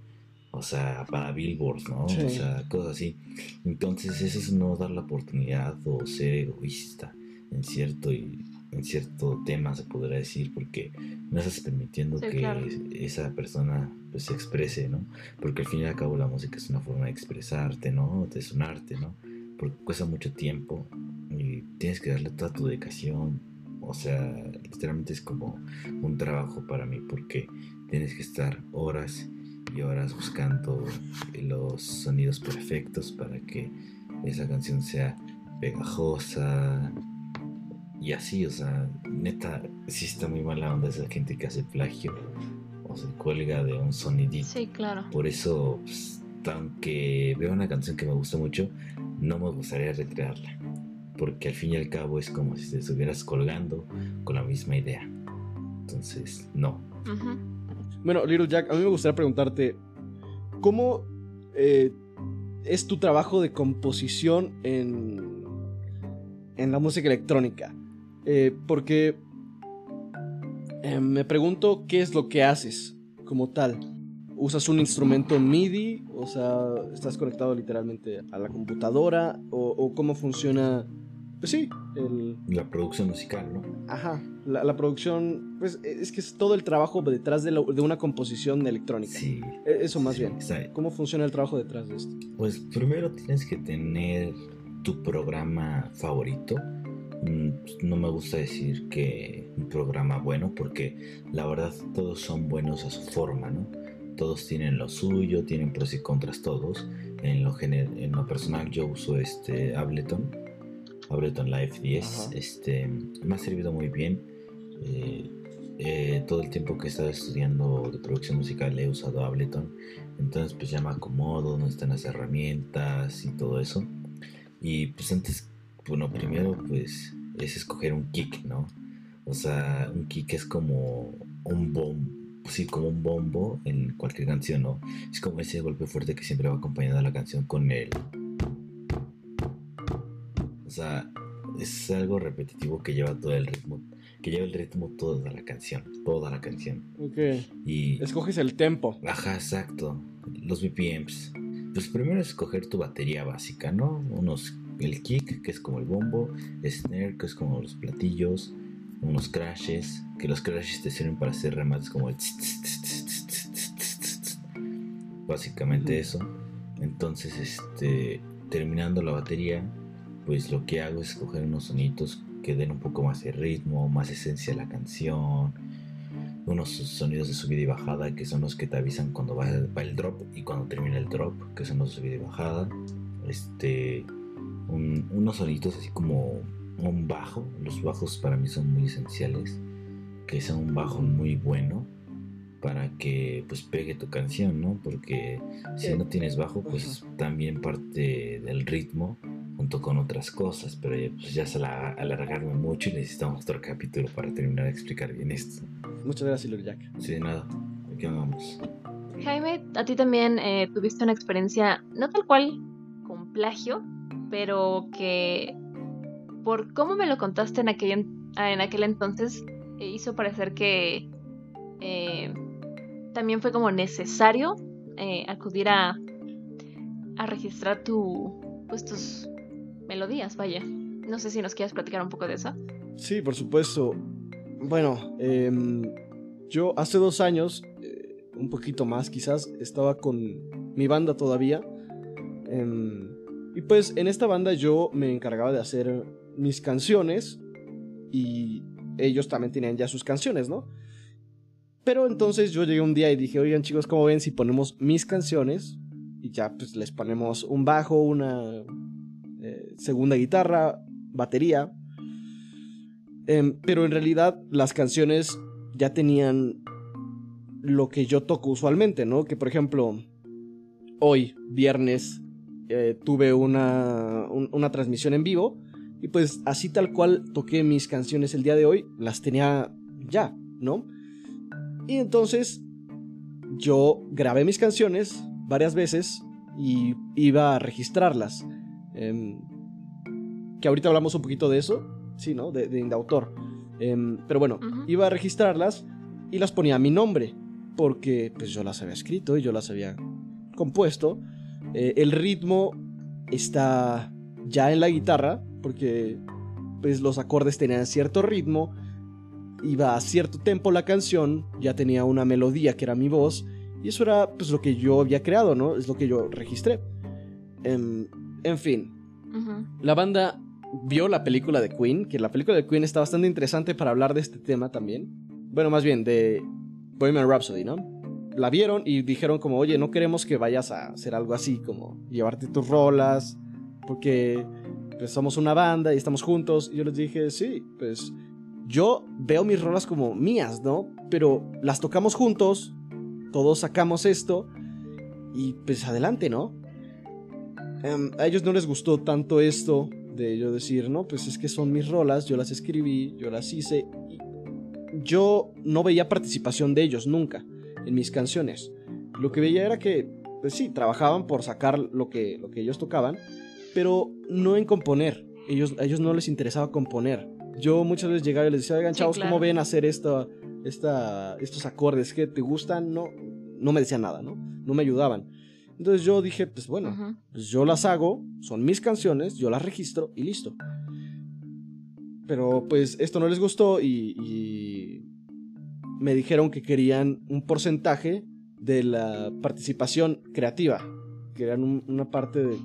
o sea, para billboards, ¿no? O sea, cosas así. Entonces, eso es no dar la oportunidad o ser egoísta, en cierto, y en cierto tema, se podrá decir, porque no estás permitiendo que esa persona pues, se exprese, ¿no? Porque al fin y al cabo la música es una forma de expresarte, ¿no? Es un arte, ¿no? Porque cuesta mucho tiempo y tienes que darle toda tu dedicación. O sea, literalmente es como un trabajo para mí porque tienes que estar horas y horas buscando los sonidos perfectos para que esa canción sea pegajosa, y así, o sea, neta, sí está muy mala onda esa gente que hace plagio o se cuelga de un sonidito. Sí, claro. Por eso, pues, aunque veo una canción que me gusta mucho, no me gustaría recrearla. Porque al fin y al cabo es como si te estuvieras colgando con la misma idea. Entonces, no. Bueno, Little Jack, a mí me gustaría preguntarte, ¿cómo eh, es tu trabajo de composición en, en la música electrónica? Eh, porque eh, me pregunto qué es lo que haces como tal. ¿Usas un instrumento MIDI? O sea, ¿estás conectado literalmente a la computadora? ¿O, cómo funciona? Pues sí, la producción musical, ¿no? Ajá, la, producción, pues es que es todo el trabajo detrás de, una composición electrónica. Sí. E, eso más bien. ¿Cómo funciona el trabajo detrás de esto? Pues primero tienes que tener tu programa favorito no me gusta decir que un programa bueno porque la verdad todos son buenos a su forma, ¿no? Todos tienen lo suyo, tienen pros y contras todos. En lo, en lo personal yo uso este Ableton, Ableton Live 10. Este, me ha servido muy bien. Eh, eh, todo el tiempo que he estado estudiando de producción musical he usado Ableton. Entonces pues ya me acomodo, no están las herramientas y todo eso. Y pues antes bueno, primero pues es escoger un kick, ¿no? O sea, un kick es como un bombo, sí, como un bombo en cualquier canción, ¿no? Es como ese golpe fuerte que siempre va acompañando a la canción con el... O sea, es algo repetitivo que lleva todo el ritmo, que lleva el ritmo toda la canción, toda la canción. Ok. Y... Escoges el tempo. Ajá, exacto. Los BPMs. Pues primero es escoger tu batería básica, ¿no? Unos el kick, que es como el bombo, snare, que es como los platillos, unos crashes, que los crashes te sirven para hacer remates como el básicamente eso. Entonces, este, terminando la batería, pues lo que hago es coger unos sonidos que den un poco más de ritmo, más esencia a la canción, unos sonidos de subida y bajada que son los que te avisan cuando va, va el drop y cuando termina el drop, que son los de subida y bajada. Este, unos sonidos así como un bajo. Los bajos para mí son muy esenciales. Que sea un bajo muy bueno para que pues pegue tu canción, ¿no? Porque si no tienes bajo, pues también parte del ritmo junto con otras cosas, pero pues ya se la alargarme mucho y necesitamos otro capítulo para terminar de explicar bien esto. Muchas gracias, Lord Jack. Sí, de nada. Aquí vamos. Jaime, a ti también eh, tuviste una experiencia, no tal cual con plagio, pero que por cómo me lo contaste en aquel, en aquel entonces, eh, hizo parecer que eh, también fue como necesario eh, acudir a, a registrar tu, pues, tus melodías, vaya. No sé si nos quieres platicar un poco de eso. Sí, por supuesto. Bueno, em, yo hace dos años, un poquito más quizás, estaba con mi banda todavía. Em, y pues en esta banda yo me encargaba de hacer mis canciones y ellos también tenían ya sus canciones, ¿no? Pero entonces yo llegué un día y dije, oigan chicos, ¿cómo ven si ponemos mis canciones? Y ya pues les ponemos un bajo, una eh, segunda guitarra, batería. Em, pero en realidad las canciones ya tenían lo que yo toco usualmente, ¿no? Que por ejemplo, hoy, viernes eh, tuve una, una transmisión en vivo y pues así tal cual toqué mis canciones el día de hoy, las tenía ya, ¿no? Y entonces yo grabé mis canciones varias veces y iba a registrarlas. Em, que ahorita hablamos un poquito de eso, sí, ¿no? De, de, autor. Em, pero bueno, iba a registrarlas y las ponía a mi nombre, porque pues yo las había escrito y yo las había compuesto. Eh, el ritmo está ya en la guitarra, porque pues los acordes tenían cierto ritmo, iba a cierto tempo la canción, ya tenía una melodía que era mi voz, y eso era pues lo que yo había creado, ¿no? Es lo que yo registré. En, en fin, la banda vio la película de Queen, que la película de Queen está bastante interesante para hablar de este tema también. Bueno, más bien de Bohemian Rhapsody, ¿no? La vieron y dijeron como, oye, no queremos que vayas a hacer algo así, como llevarte tus rolas, porque pues, somos una banda y estamos juntos. Y yo les dije, sí, pues yo veo mis rolas como mías, ¿no? Pero las tocamos juntos, todos sacamos esto y pues adelante, ¿no? Em, a ellos no les gustó tanto esto de yo decir, no, pues es que son mis rolas, yo las escribí, yo las hice. yo no veía participación de ellos nunca en mis canciones. Lo que veía era que, pues sí, trabajaban por sacar lo que, lo que ellos tocaban, pero no en componer. Ellos, a ellos no les interesaba componer. Yo muchas veces llegaba y les decía, oigan, chavos, ¿cómo ven hacer esto, esta, estos acordes? ¿Que te gustan? No, no me decían nada, ¿no? No me ayudaban. Entonces yo dije, pues bueno, pues yo las hago, son mis canciones, yo las registro y listo. Pero pues esto no les gustó y, me dijeron que querían un porcentaje de la participación creativa, que eran una parte de...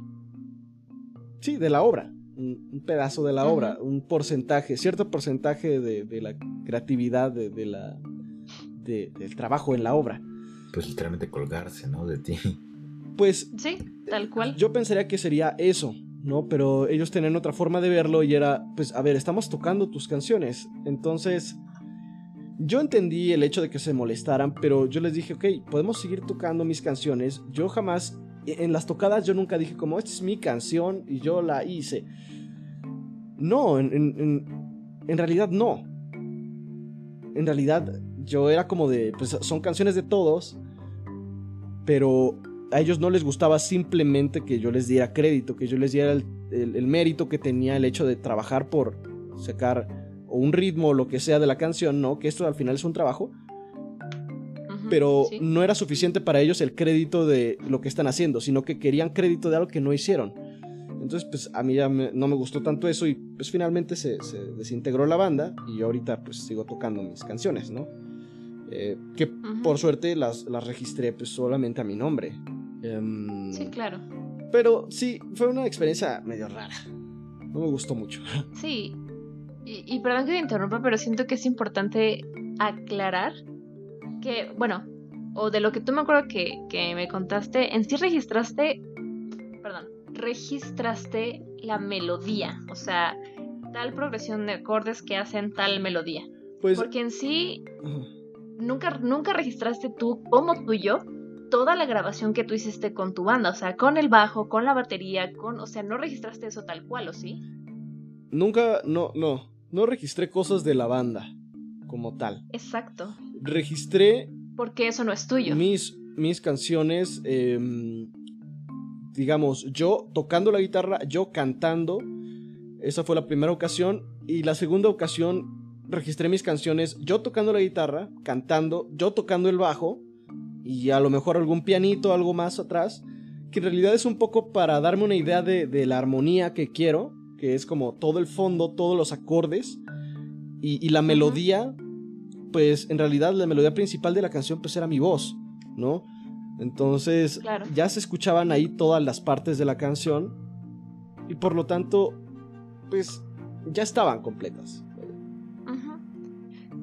Sí, de la obra, un, pedazo de la obra, un porcentaje, cierto porcentaje de, la creatividad de, la, del trabajo en la obra. Pues literalmente colgarse, ¿no? De ti. Pues. Sí, tal cual. Yo pensaría que sería eso, ¿no? Pero ellos tenían otra forma de verlo y era, pues, a ver, estamos tocando tus canciones. Entonces. Yo entendí el hecho de que se molestaran, pero yo les dije, ok, podemos seguir tocando mis canciones. Yo jamás, e, en las tocadas, yo nunca dije como, esta es mi canción y yo la hice. No, en, realidad no. En realidad yo era como de, pues son canciones de todos, pero a ellos no les gustaba simplemente que yo les diera crédito, que yo les diera el, mérito que tenía el hecho de trabajar por sacar un ritmo o lo que sea de la canción, ¿no? Que esto al final es un trabajo. pero no era suficiente para ellos el crédito de lo que están haciendo, sino que querían crédito de algo que no hicieron. Entonces, pues a mí ya no me gustó tanto eso y pues finalmente se, desintegró la banda y yo ahorita pues sigo tocando mis canciones, ¿no? Eh, que por suerte las, las registré pues solamente a mi nombre. Em, sí, claro. Pero sí, fue una experiencia medio rara. No me gustó mucho. Sí. Y, perdón que te interrumpa, pero siento que es importante aclarar que, bueno, o de lo que tú me acuerdo que, que me contaste, en sí registraste, perdón, registraste la melodía, o sea, tal progresión de acordes que hacen tal melodía. Pues, Porque en sí, nunca, nunca registraste tú como tuyo toda la grabación que tú hiciste con tu banda, o sea, con el bajo, con la batería, con, o sea, no registraste eso tal cual, ¿o sí? Nunca, no, no, no registré cosas de la banda como tal. Exacto. Registré... Porque eso no es tuyo. Mis, mis canciones, em, digamos, yo tocando la guitarra, yo cantando, esa fue la primera ocasión, y la segunda ocasión registré mis canciones, yo tocando la guitarra, cantando, yo tocando el bajo, y a lo mejor algún pianito, algo más atrás, que en realidad es un poco para darme una idea de, la armonía que quiero, que es como todo el fondo, todos los acordes, y, la melodía, pues en realidad la melodía principal de la canción pues era mi voz, ¿no? Entonces ya se escuchaban ahí todas las partes de la canción y por lo tanto pues ya estaban completas.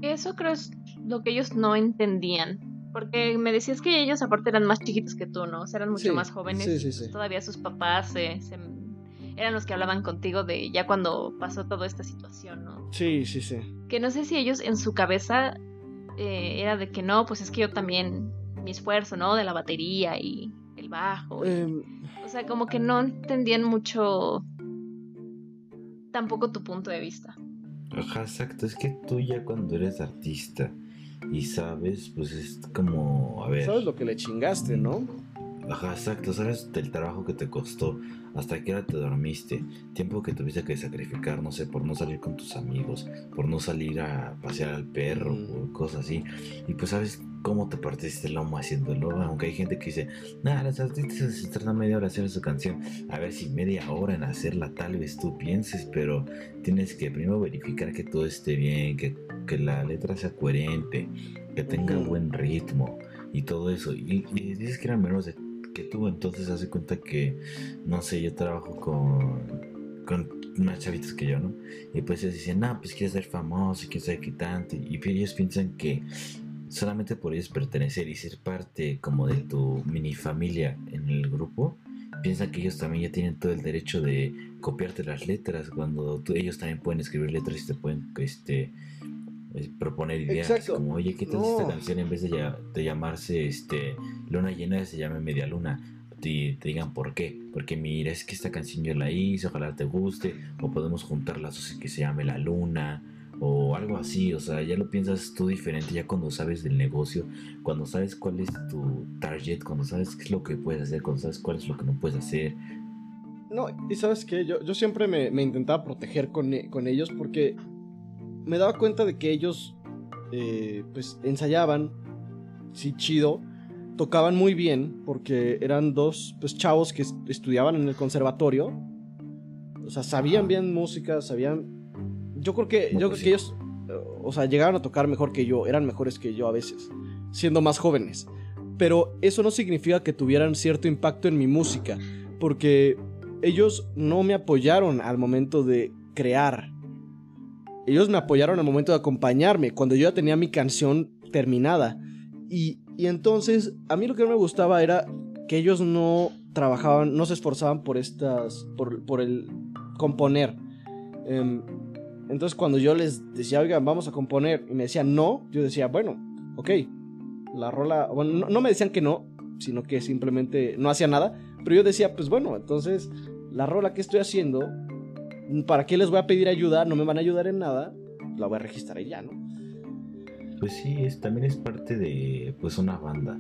Eso creo es lo que ellos no entendían. Porque me decías que ellos aparte eran más chiquitos que tú, ¿no? O sea, eran mucho más jóvenes. Sí, sí, todavía sus papás eran los que hablaban contigo de ya cuando pasó toda esta situación, ¿no? Sí, sí, sí. Que no sé si ellos en su cabeza eh, era de que no, pues es que yo también, mi esfuerzo, ¿no? De la batería y el bajo. Em. o sea, como que no entendían mucho tampoco tu punto de vista. Ajá, exacto. Es que tú ya cuando eres artista y sabes, pues es como, a ver. Sabes lo que le chingaste, ¿no? Ajá, exacto, sabes del trabajo que te costó, hasta qué hora te dormiste, tiempo que tuviste que sacrificar, no sé, por no salir con tus amigos, por no salir a pasear al perro o cosas así. Y pues sabes cómo te partiste el lomo haciéndolo, aunque hay gente que dice, nada, las artistas se tardan media hora hacer su canción. A ver si media hora en hacerla tal vez tú pienses, pero tienes que primero verificar que todo esté bien, que, que la letra sea coherente, que tenga buen ritmo y todo eso. Y, dices que eran menos de que tú, entonces hace cuenta que, no sé, yo trabajo con, con unas chavitas que yo, ¿no? Y pues ellos dicen, no, pues quieres ser famoso y quieres ser quitante. Y ellos piensan que solamente por ellos pertenecer y ser parte como de tu mini familia en el grupo, piensan que ellos también ya tienen todo el derecho de copiarte las letras cuando ellos también pueden escribir letras y te pueden este proponer ideas como oye qué tal esta canción en vez de, de, llamarse este luna llena se llame media luna te digan por qué porque mira es que esta canción yo la hice ojalá te guste o podemos juntarlas o que se llame la luna o algo así, o sea, ya lo piensas tú diferente ya cuando sabes del negocio, cuando sabes cuál es tu target, cuando sabes qué es lo que puedes hacer, cuando sabes cuál es lo que no puedes hacer. No, y sabes que yo, yo siempre me, me, intentaba proteger con, con ellos porque me daba cuenta de que ellos, eh, pues, ensayaban, sí, chido, tocaban muy bien, porque eran dos, pues, chavos que estudiaban en el conservatorio. O sea, sabían bien música, sabían... Yo creo que, yo creo que ellos, o sea, llegaron a tocar mejor que yo, eran mejores que yo a veces, siendo más jóvenes. Pero eso no significa que tuvieran cierto impacto en mi música, porque ellos no me apoyaron al momento de crear ellos me apoyaron al momento de acompañarme, cuando yo ya tenía mi canción terminada. Y, entonces, a mí lo que no me gustaba era que ellos no trabajaban, no se esforzaban por estas, por, el componer. Em, entonces, cuando yo les decía, oigan, vamos a componer, y me decían no, yo decía, bueno, ok, la rola, no, no me decían que no, sino que simplemente no hacía nada, pero yo decía, pues bueno, entonces, la rola que estoy haciendo ¿para qué les voy a pedir ayuda? No me van a ayudar en nada, la voy a registrar y ya, ¿no? Pues sí, es, también es parte de pues una banda.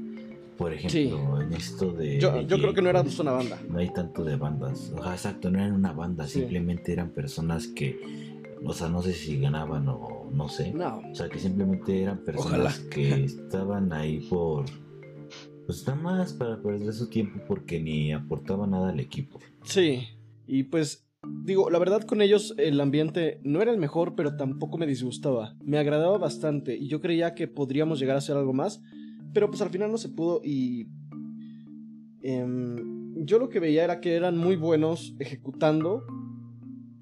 Por ejemplo, en esto de. Yo, yo creo que no era una banda. No hay tanto de bandas. O sea, exacto, no eran una banda, simplemente eran personas que. O sea, no sé si ganaban o no sé. No. O sea, que simplemente eran personas que estaban ahí por. Pues nada más para perder su tiempo porque ni aportaba nada al equipo. Sí. Y pues Digo, la verdad con ellos el ambiente no era el mejor, pero tampoco me disgustaba. Me agradaba bastante y yo creía que podríamos llegar a hacer algo más, pero pues al final no se pudo y... Em, yo lo que veía era que eran muy buenos ejecutando,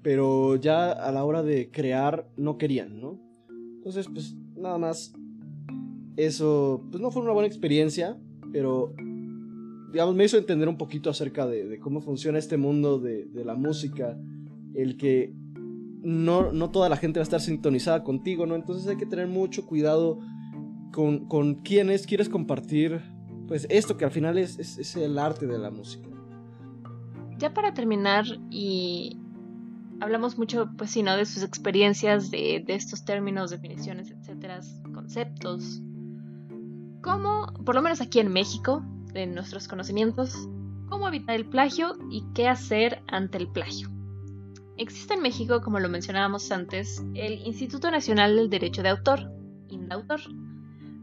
pero ya a la hora de crear no querían, ¿no? Entonces, pues nada más. Eso, pues no fue una buena experiencia, pero digamos, me hizo entender un poquito acerca de, cómo funciona este mundo de, la música, el que no, toda la gente va a estar sintonizada contigo, ¿no? Entonces hay que tener mucho cuidado con, quienes quieres compartir, pues esto que al final es, es, el arte de la música. Ya para terminar, y hablamos mucho, pues sí, ¿no? De sus experiencias, de, de estos términos, definiciones, etcétera, conceptos. ¿Cómo, por lo menos aquí en México, de nuestros conocimientos, cómo evitar el plagio y qué hacer ante el plagio. Existe en México, como lo mencionábamos antes, el Instituto Nacional del Derecho de Autor, INDAUTOR,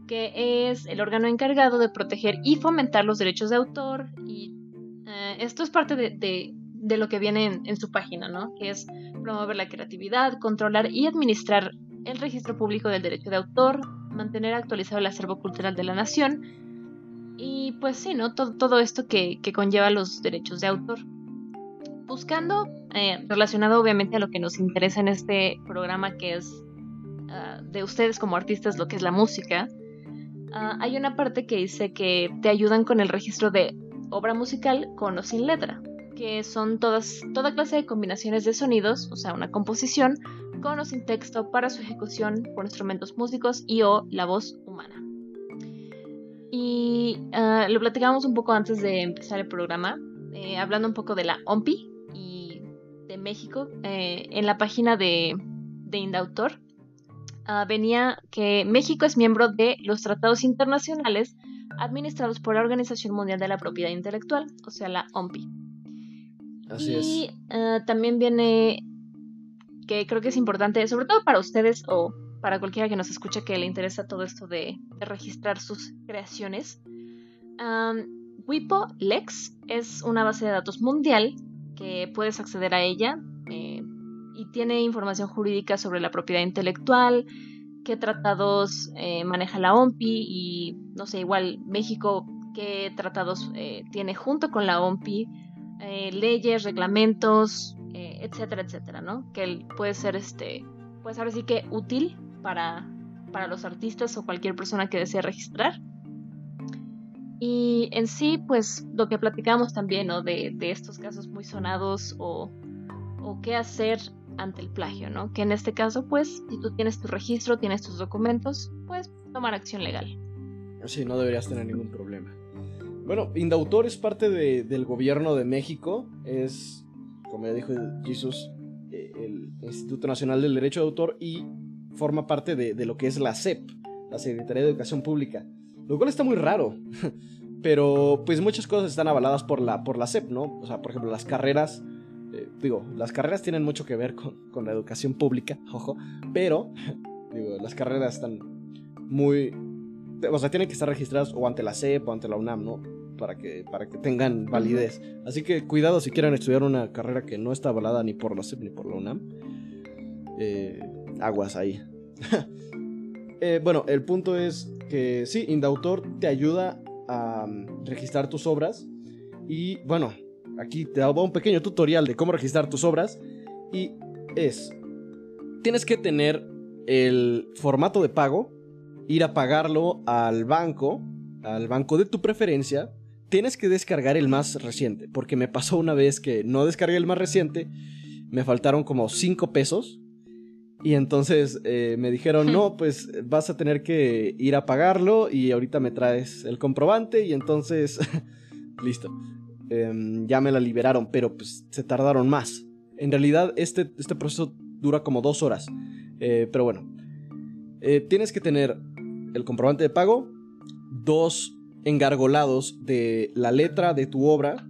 que es el órgano encargado de proteger y fomentar los derechos de autor. Eh, esto es parte de, lo que viene en, en, su página, ¿no? Que es promover la creatividad, controlar y administrar el registro público del derecho de autor, mantener actualizado el acervo cultural de la nación y pues sí, ¿no? Todo, esto que, conlleva los derechos de autor. Buscando, eh, relacionado obviamente a lo que nos interesa en este programa, que es ah, de ustedes como artistas, lo que es la música, ah, hay una parte que dice que te ayudan con el registro de obra musical con o sin letra, que son todas, toda clase de combinaciones de sonidos, o sea, una composición, con o sin texto para su ejecución por instrumentos músicos y o la voz humana. Y ah, lo platicábamos un poco antes de empezar el programa, eh, hablando un poco de la OMPI y de México. Eh, en la página de, de Indautor ah, venía que México es miembro de los tratados internacionales administrados por la Organización Mundial de la Propiedad Intelectual, o sea, la OMPI. Así y eh, también viene que creo que es importante, sobre todo para ustedes o para cualquiera que nos escuche que le interesa todo esto de, registrar sus creaciones. WIPO Lex es una base de datos mundial que puedes acceder a ella eh, y tiene información jurídica sobre la propiedad intelectual, qué tratados eh, maneja la OMPI y no sé, igual México qué tratados eh, tiene junto con la OMPI, leyes, reglamentos, etcétera, etcétera, ¿no? Que puede ser este, pues ahora sí que útil para, para los artistas o cualquier persona que desee registrar. Y en sí, pues lo que platicamos también, ¿no? De, de estos casos muy sonados o, o, qué hacer ante el plagio, ¿no? Que en este caso, pues, si tú tienes tu registro, tienes tus documentos, pues tomar acción legal. Sí, no deberías tener ningún problema. Bueno, Indautor es parte de, del gobierno de México, es, como ya dijo Jesús, eh, el Instituto Nacional del Derecho de Autor y forma parte de, de lo que es la SEP, la Secretaría de Educación Pública. Lo cual está muy raro. *laughs* Pero pues muchas cosas están avaladas por la, por la SEP, ¿no? O sea, por ejemplo, las carreras. Eh, digo, las carreras tienen mucho que ver con, con la educación pública, *laughs* ojo. Pero, *laughs* digo, las carreras están muy. O sea, tienen que estar registradas o ante la SEP o ante la UNAM, ¿no? Para que, para que tengan validez. Así que cuidado si quieren estudiar una carrera que no está avalada ni por la SEP ni por la UNAM. Eh, aguas ahí. *laughs* Eh, bueno, el punto es que sí, Indautor te ayuda a mm, registrar tus obras. Y bueno, aquí te hago un pequeño tutorial de cómo registrar tus obras. Y es, tienes que tener el formato de pago, ir a pagarlo al banco, al banco de tu preferencia. Tienes que descargar el más reciente, porque me pasó una vez que no descargué el más reciente, me faltaron como 5 pesos y entonces eh, me dijeron, no, pues vas a tener que ir a pagarlo y ahorita me traes el comprobante y entonces, *laughs* listo. Em, ya me la liberaron, pero pues se tardaron más. En realidad este, este proceso dura como dos horas. Eh, pero bueno, eh, tienes que tener el comprobante de pago, dos engargolados de la letra de tu obra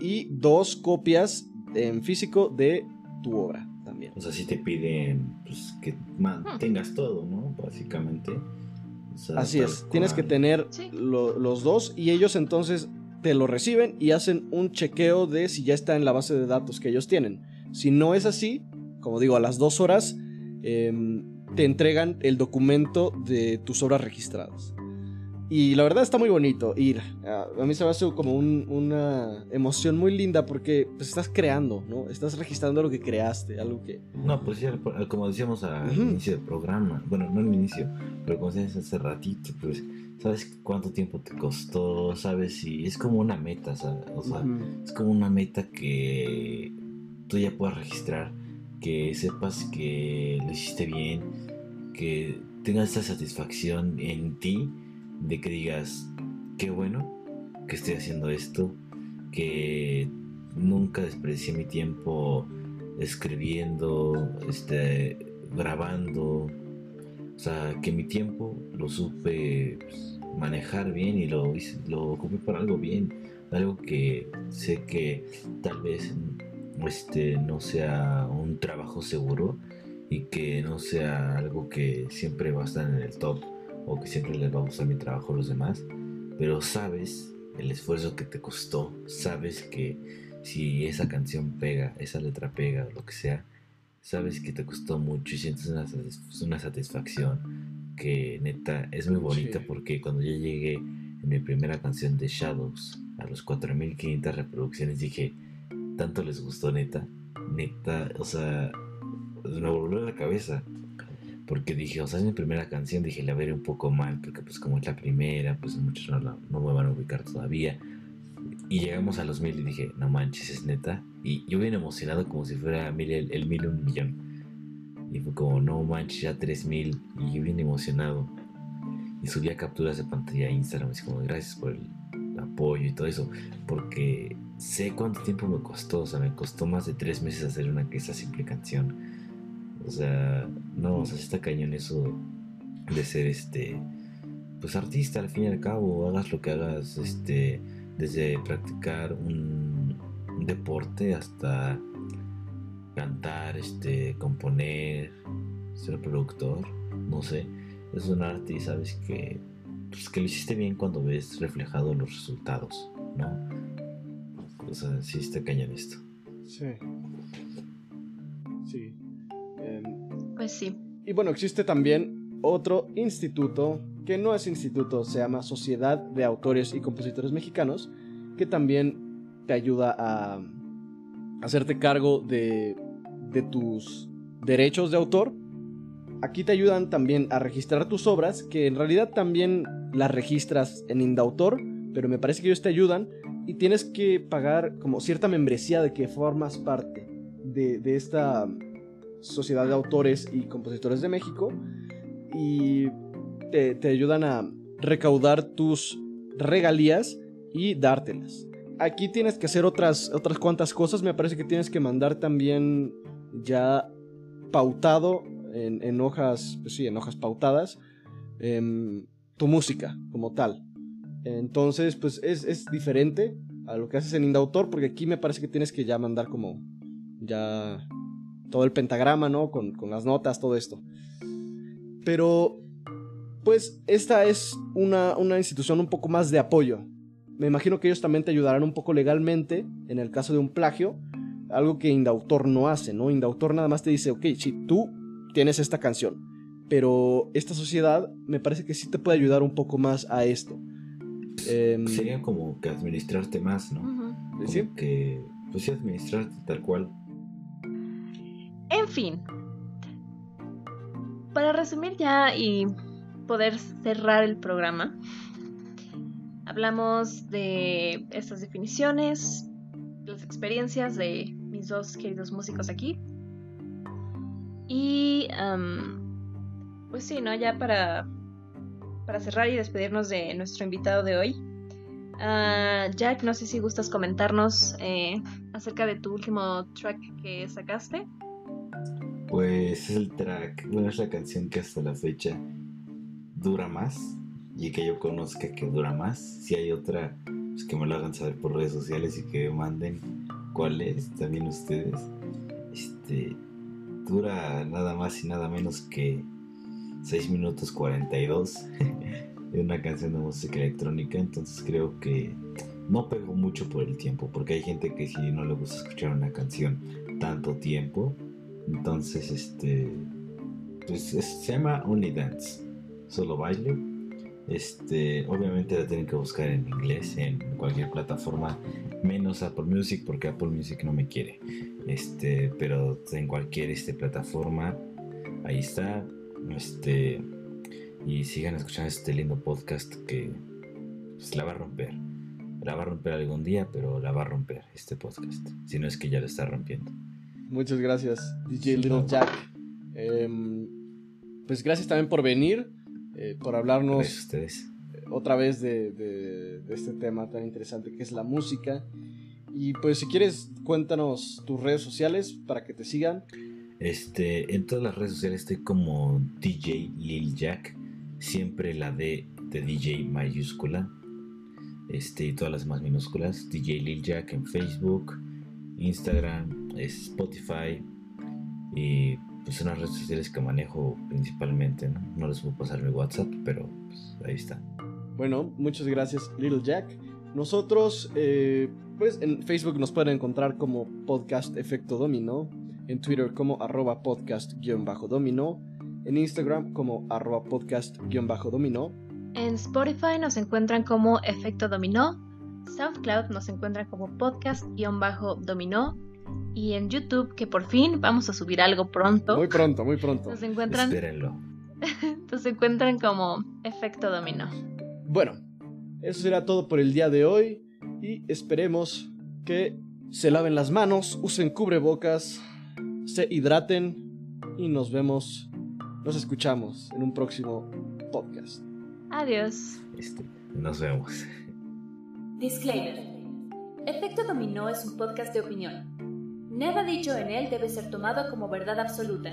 y dos copias en físico de tu obra. O sea, si te piden pues, que mantengas todo, ¿no? Básicamente. Así es, tienes que tener los dos y ellos entonces te lo reciben y hacen un chequeo de si ya está en la base de datos que ellos tienen. Si no es así, como digo, a las dos horas em, te entregan el documento de tus obras registradas. Y la verdad está muy bonito ir. A, mí se me hace como una emoción muy linda porque pues, estás creando, ¿no? Estás registrando lo que creaste, algo que... No, pues ya, como decíamos al inicio del programa, bueno, no al inicio, pero como decías hace ratito, pues sabes cuánto tiempo te costó, sabes si es como una meta, ¿sabes? o sea, es como una meta que tú ya puedas registrar, que sepas que lo hiciste bien, que tengas esa satisfacción en ti de que digas, qué bueno que estoy haciendo esto, que nunca desperdicié mi tiempo escribiendo, este, grabando, o sea, que mi tiempo lo supe pues, manejar bien y lo, lo ocupé para algo bien, algo que sé que tal vez este, no sea un trabajo seguro y que no sea algo que siempre va a estar en el top o que siempre les va a gustar mi trabajo a los demás, pero sabes el esfuerzo que te costó, sabes que si esa canción pega, esa letra pega, lo que sea, sabes que te costó mucho y sientes una, satisfacción que neta es muy bonita porque cuando yo llegué en mi primera canción de Shadows a los 4500 reproducciones dije, tanto les gustó neta, neta, o sea, me volvió la cabeza porque dije, o sea, es mi primera canción, dije, la veré un poco mal, porque pues como es la primera, pues muchos no, no me van a ubicar todavía. Y llegamos a los mil y dije, no manches, es neta. Y yo bien emocionado como si fuera mil, el, mil un millón. Y fue como, no manches, ya tres mil. Y yo bien emocionado. Y subía capturas de pantalla a Instagram, así como, gracias por el apoyo y todo eso. Porque sé cuánto tiempo me costó, o sea, me costó más de tres meses hacer una que esa simple canción o sea, no, o sea, está cañón eso de ser este. pues artista al fin y al cabo, hagas lo que hagas, este, desde practicar un, deporte hasta cantar, este, componer, ser productor, no sé, es un arte y sabes que, pues, que lo hiciste bien cuando ves reflejado los resultados, ¿no? O sea, sí está cañón esto. Sí. Pues sí. Y bueno, existe también otro instituto, que no es instituto, se llama Sociedad de Autores y Compositores Mexicanos, que también te ayuda a hacerte cargo de, de tus derechos de autor. Aquí te ayudan también a registrar tus obras, que en realidad también las registras en Indautor, pero me parece que ellos te ayudan y tienes que pagar como cierta membresía de que formas parte de, de esta Sociedad de Autores y Compositores de México y te, te ayudan a recaudar tus regalías y dártelas. Aquí tienes que hacer otras, otras cuantas cosas. Me parece que tienes que mandar también ya pautado en, en hojas, pues sí, en hojas pautadas, em, tu música como tal. Entonces, pues es, es diferente a lo que haces en Indautor, porque aquí me parece que tienes que ya mandar como ya todo el pentagrama, ¿no? Con, con las notas, todo esto. Pero, pues, esta es una, una institución un poco más de apoyo. Me imagino que ellos también te ayudarán un poco legalmente en el caso de un plagio, algo que Indautor no hace, ¿no? Indautor nada más te dice, ok, si tú tienes esta canción, pero esta sociedad me parece que sí te puede ayudar un poco más a esto. Em, Sería como que administrarte más, ¿no? Como ¿Sí? que, pues sí, administrarte tal cual. Fin. Para resumir ya y poder cerrar el programa, hablamos de estas definiciones, las experiencias de mis dos queridos músicos aquí. Y am, pues sí, ¿no? Ya para, para cerrar y despedirnos de nuestro invitado de hoy. ah, Jack, no sé si gustas comentarnos eh, acerca de tu último track que sacaste. Pues es el track, bueno, es la canción que hasta la fecha dura más y que yo conozca que dura más. Si hay otra, pues que me lo hagan saber por redes sociales y que me manden cuál es, también ustedes. Este dura nada más y nada menos que 6 minutos 42 *laughs* de una canción de música electrónica, entonces creo que no pegó mucho por el tiempo, porque hay gente que si no le gusta escuchar una canción tanto tiempo, entonces, este. Pues es- se llama Only Dance. Solo baile. Este. Obviamente la tienen que buscar en inglés en cualquier plataforma. Menos Apple Music. Porque Apple Music no me quiere. Este. Pero en cualquier este, plataforma. Ahí está. Este. Y sigan escuchando este lindo podcast que. Pues la va a romper. La va a romper algún día, pero la va a romper este podcast. Si no es que ya lo está rompiendo. Muchas gracias, DJ Little Jack. Em, pues gracias también por venir, eh, por hablarnos a ustedes. otra vez de, de- de este tema tan interesante que es la música. Y pues si quieres, cuéntanos tus redes sociales para que te sigan. Este, en todas las redes sociales estoy como DJ Lil Jack, siempre la D de DJ mayúscula, este y todas las más minúsculas. DJ Lil Jack en Facebook, Instagram, Spotify y pues son las redes sociales que manejo principalmente, ¿no? No les puedo pasar mi WhatsApp, pero pues, ahí está. Bueno, muchas gracias, Little Jack. Nosotros, eh, pues en Facebook nos pueden encontrar como Podcast Efecto Dominó, en Twitter como arroba podcast-dominó, en Instagram como arroba podcast-dominó. En Spotify nos encuentran como Efecto Dominó, SoundCloud nos encuentran como podcast-dominó y en YouTube, que por fin vamos a subir algo pronto, Muy pronto, muy pronto. nos encuentran, Espérenlo. *laughs* nos encuentran como Efecto Dominó. Bueno, eso será todo por el día de hoy y esperemos que se laven las manos, usen cubrebocas, se hidraten y nos vemos, nos escuchamos en un próximo podcast. Adiós. Este, nos vemos. Disclaimer. Efecto Dominó es un podcast de opinión. Nada dicho en él debe ser tomado como verdad absoluta.